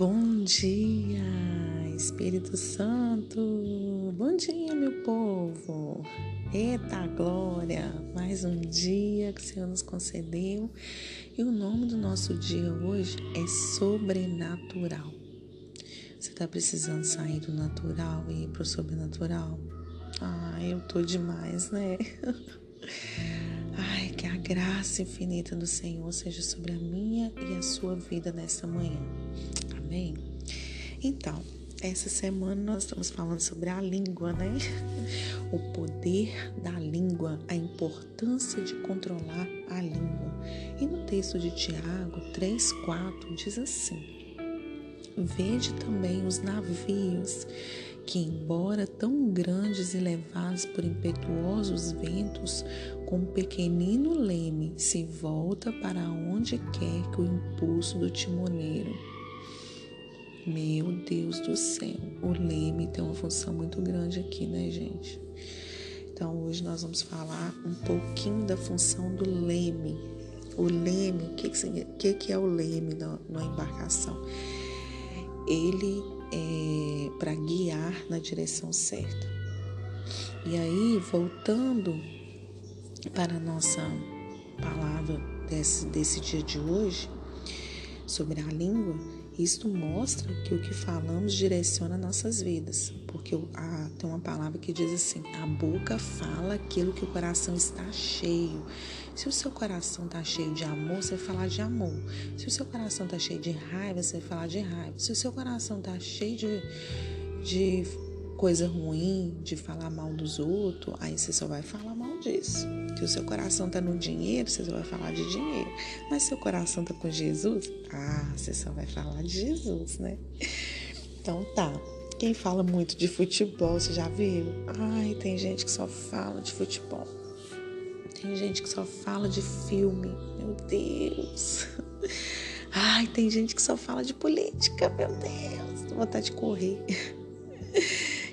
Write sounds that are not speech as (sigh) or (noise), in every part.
Bom dia, Espírito Santo. Bom dia, meu povo. Eita glória! Mais um dia que o Senhor nos concedeu. E o nome do nosso dia hoje é sobrenatural. Você está precisando sair do natural e ir para o sobrenatural? Ah, eu tô demais, né? (laughs) Ai, que a graça infinita do Senhor seja sobre a minha e a sua vida nesta manhã. Então, essa semana nós estamos falando sobre a língua, né? O poder da língua, a importância de controlar a língua. E no texto de Tiago 3,4 diz assim: Vede também os navios que, embora tão grandes e levados por impetuosos ventos, com um pequenino leme se volta para onde quer que o impulso do timoneiro meu Deus do céu, o leme tem uma função muito grande aqui, né, gente? Então, hoje nós vamos falar um pouquinho da função do leme. O leme, o que, que, é o leme na, na embarcação? Ele é para guiar na direção certa. E aí, voltando para a nossa palavra desse, desse dia de hoje, sobre a língua, isto mostra que o que falamos direciona nossas vidas, porque a, tem uma palavra que diz assim: a boca fala aquilo que o coração está cheio. Se o seu coração está cheio de amor, você vai falar de amor. Se o seu coração está cheio de raiva, você vai falar de raiva. Se o seu coração está cheio de, de coisa ruim, de falar mal dos outros, aí você só vai falar mal disso. Se o seu coração está no dinheiro, você só vai falar de dinheiro. Mas se seu coração está com Jesus, ah, você só vai falar de Jesus, né? Então tá. Quem fala muito de futebol, você já viu? Ai, tem gente que só fala de futebol. Tem gente que só fala de filme. Meu Deus. Ai, tem gente que só fala de política. Meu Deus. Tô vontade de correr.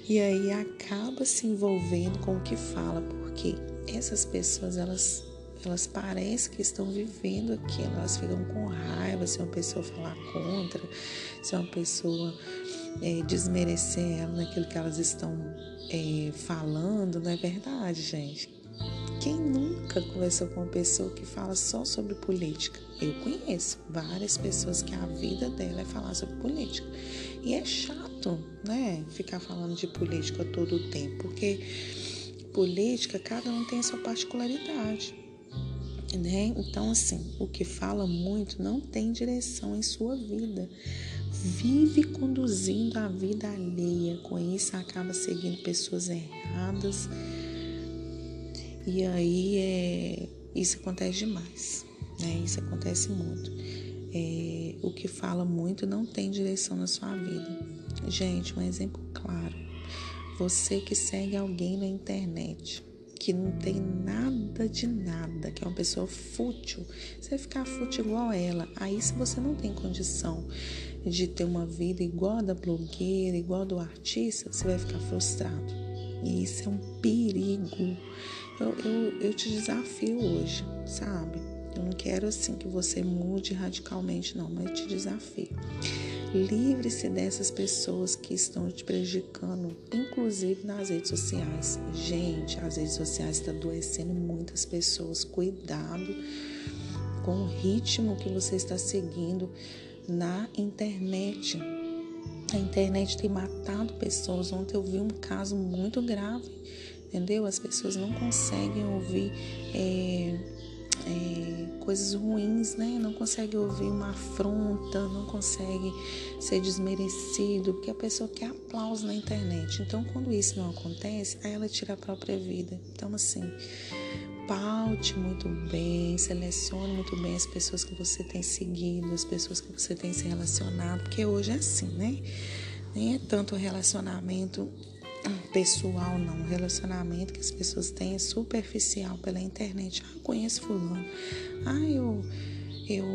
e aí acaba se envolvendo com o que fala, porque essas pessoas elas elas parecem que estão vivendo aquilo, elas ficam com raiva se uma pessoa falar contra, se uma pessoa é, desmerecer ela naquilo que elas estão é, falando, não é verdade, gente? Quem nunca conversou com uma pessoa que fala só sobre política? Eu conheço várias pessoas que a vida dela é falar sobre política. E é chato, né? Ficar falando de política todo o tempo, porque política cada um tem a sua particularidade. Né? Então, assim, o que fala muito não tem direção em sua vida. Vive conduzindo a vida alheia, com isso acaba seguindo pessoas erradas e aí é, isso acontece demais, né? Isso acontece muito. É, o que fala muito não tem direção na sua vida. Gente, um exemplo claro. Você que segue alguém na internet que não tem nada de nada, que é uma pessoa fútil, você ficar fútil igual ela. Aí, se você não tem condição de ter uma vida igual a da blogueira, igual a do artista, você vai ficar frustrado. E isso é um perigo. Eu, eu, eu te desafio hoje, sabe? Eu não quero assim que você mude radicalmente, não, mas eu te desafio. Livre-se dessas pessoas que estão te prejudicando, inclusive nas redes sociais. Gente, as redes sociais estão adoecendo muitas pessoas. Cuidado com o ritmo que você está seguindo na internet. A internet tem matado pessoas. Ontem eu vi um caso muito grave entendeu? As pessoas não conseguem ouvir é, é, coisas ruins, né? Não conseguem ouvir uma afronta, não conseguem ser desmerecido, porque a pessoa quer aplauso na internet. Então, quando isso não acontece, aí ela tira a própria vida. Então, assim, paute muito bem, selecione muito bem as pessoas que você tem seguido, as pessoas que você tem se relacionado, porque hoje é assim, né? Nem é tanto relacionamento pessoal, não. O relacionamento que as pessoas têm é superficial pela internet. Ah, eu conheço fulano. Ah, eu, eu,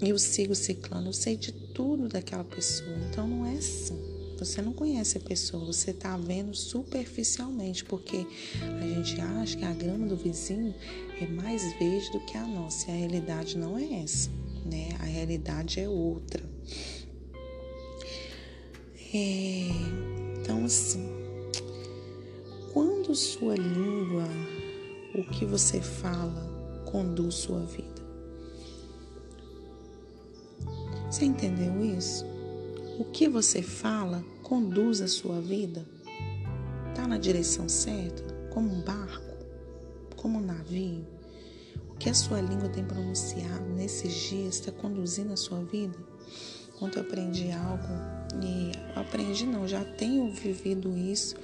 eu sigo ciclano. Eu sei de tudo daquela pessoa. Então não é assim. Você não conhece a pessoa, você está vendo superficialmente, porque a gente acha que a grama do vizinho é mais verde do que a nossa. E a realidade não é essa, né? A realidade é outra. É, então, assim, quando sua língua, o que você fala, conduz sua vida. Você entendeu isso? O que você fala conduz a sua vida? Está na direção certa? Como um barco? Como um navio? O que a sua língua tem pronunciado nesses dias está conduzindo a sua vida? Ontem eu aprendi algo e aprendi não, já tenho vivido isso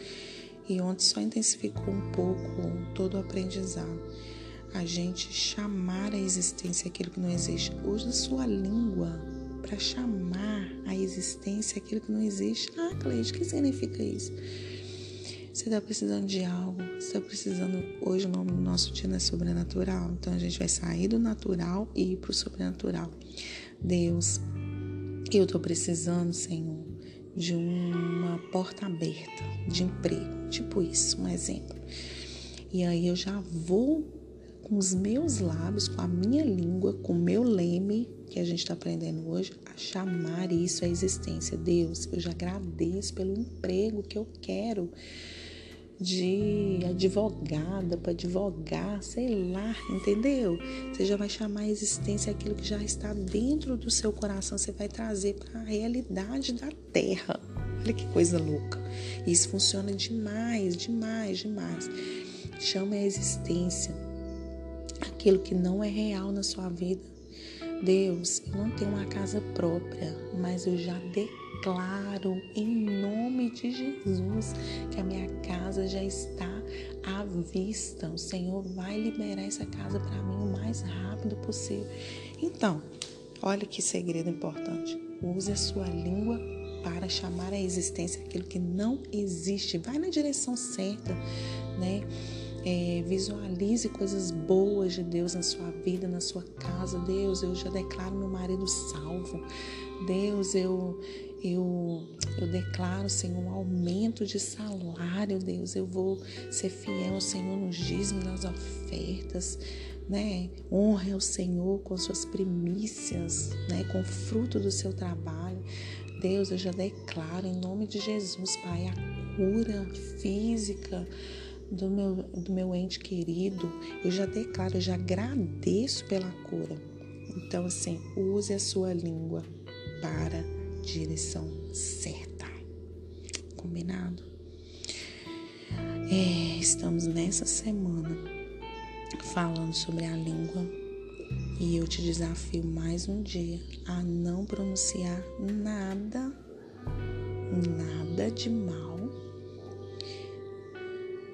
e ontem só intensificou um pouco todo o aprendizado. A gente chamar a existência aquilo que não existe. Use a sua língua para chamar a existência aquilo que não existe. Ah, Cleide, o que significa isso? Você está precisando de algo, você está precisando. Hoje o nome do nosso dia é sobrenatural, então a gente vai sair do natural e ir para o sobrenatural. Deus, eu estou precisando, Senhor, de uma porta aberta de emprego, tipo isso, um exemplo. E aí eu já vou com os meus lábios, com a minha língua, com o meu leme, que a gente está aprendendo hoje, a chamar isso à existência. Deus, eu já agradeço pelo emprego que eu quero de advogada para advogar, sei lá, entendeu? Você já vai chamar a existência aquilo que já está dentro do seu coração, você vai trazer para a realidade da terra. Olha que coisa louca. Isso funciona demais, demais, demais. Chama a existência aquilo que não é real na sua vida. Deus, eu não tenho uma casa própria, mas eu já declaro declaro em nome de Jesus que a minha casa já está à vista. O Senhor vai liberar essa casa para mim o mais rápido possível. Então, olha que segredo importante. Use a sua língua para chamar à existência aquilo que não existe. Vai na direção certa, né? É, visualize coisas boas de Deus na sua vida, na sua casa. Deus, eu já declaro meu marido salvo. Deus, eu, eu, eu declaro, Senhor, um aumento de salário, Deus. Eu vou ser fiel ao Senhor nos dízimos, nas ofertas, né? Honre ao Senhor com suas primícias, né? Com o fruto do seu trabalho. Deus, eu já declaro em nome de Jesus, Pai, a cura física do meu, do meu ente querido. Eu já declaro, eu já agradeço pela cura. Então, assim, use a sua língua para direção certa. Combinado? É, estamos nessa semana falando sobre a língua e eu te desafio mais um dia a não pronunciar nada, nada de mal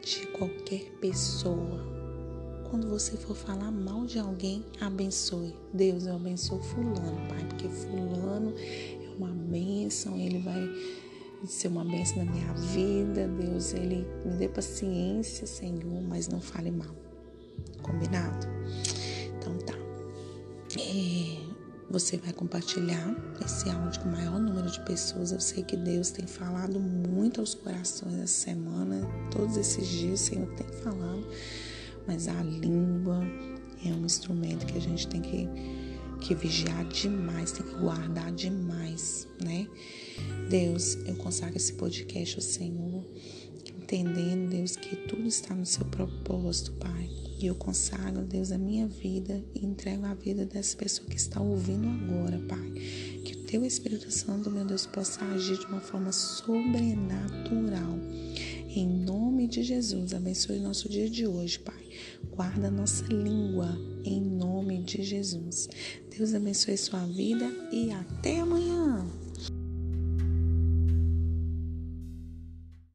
de qualquer pessoa quando você for falar mal de alguém, abençoe. Deus, eu abençoo Fulano, Pai, porque Fulano uma bênção, ele vai ser uma bênção na minha vida. Deus, ele me dê paciência, Senhor, mas não fale mal. Combinado? Então tá. É, você vai compartilhar esse áudio com o maior número de pessoas. Eu sei que Deus tem falado muito aos corações essa semana, todos esses dias o Senhor tem falado mas a língua é um instrumento que a gente tem que, que vigiar demais, tem que guardar demais, né? Deus, eu consagro esse podcast ao Senhor, entendendo, Deus, que tudo está no seu propósito, Pai. E eu consagro, Deus, a minha vida e entrego a vida dessa pessoa que está ouvindo agora, Pai. Que o Teu Espírito Santo, meu Deus, possa agir de uma forma sobrenatural em nome de Jesus, abençoe nosso dia de hoje, Pai. Guarda nossa língua, em nome de Jesus. Deus abençoe sua vida e até amanhã.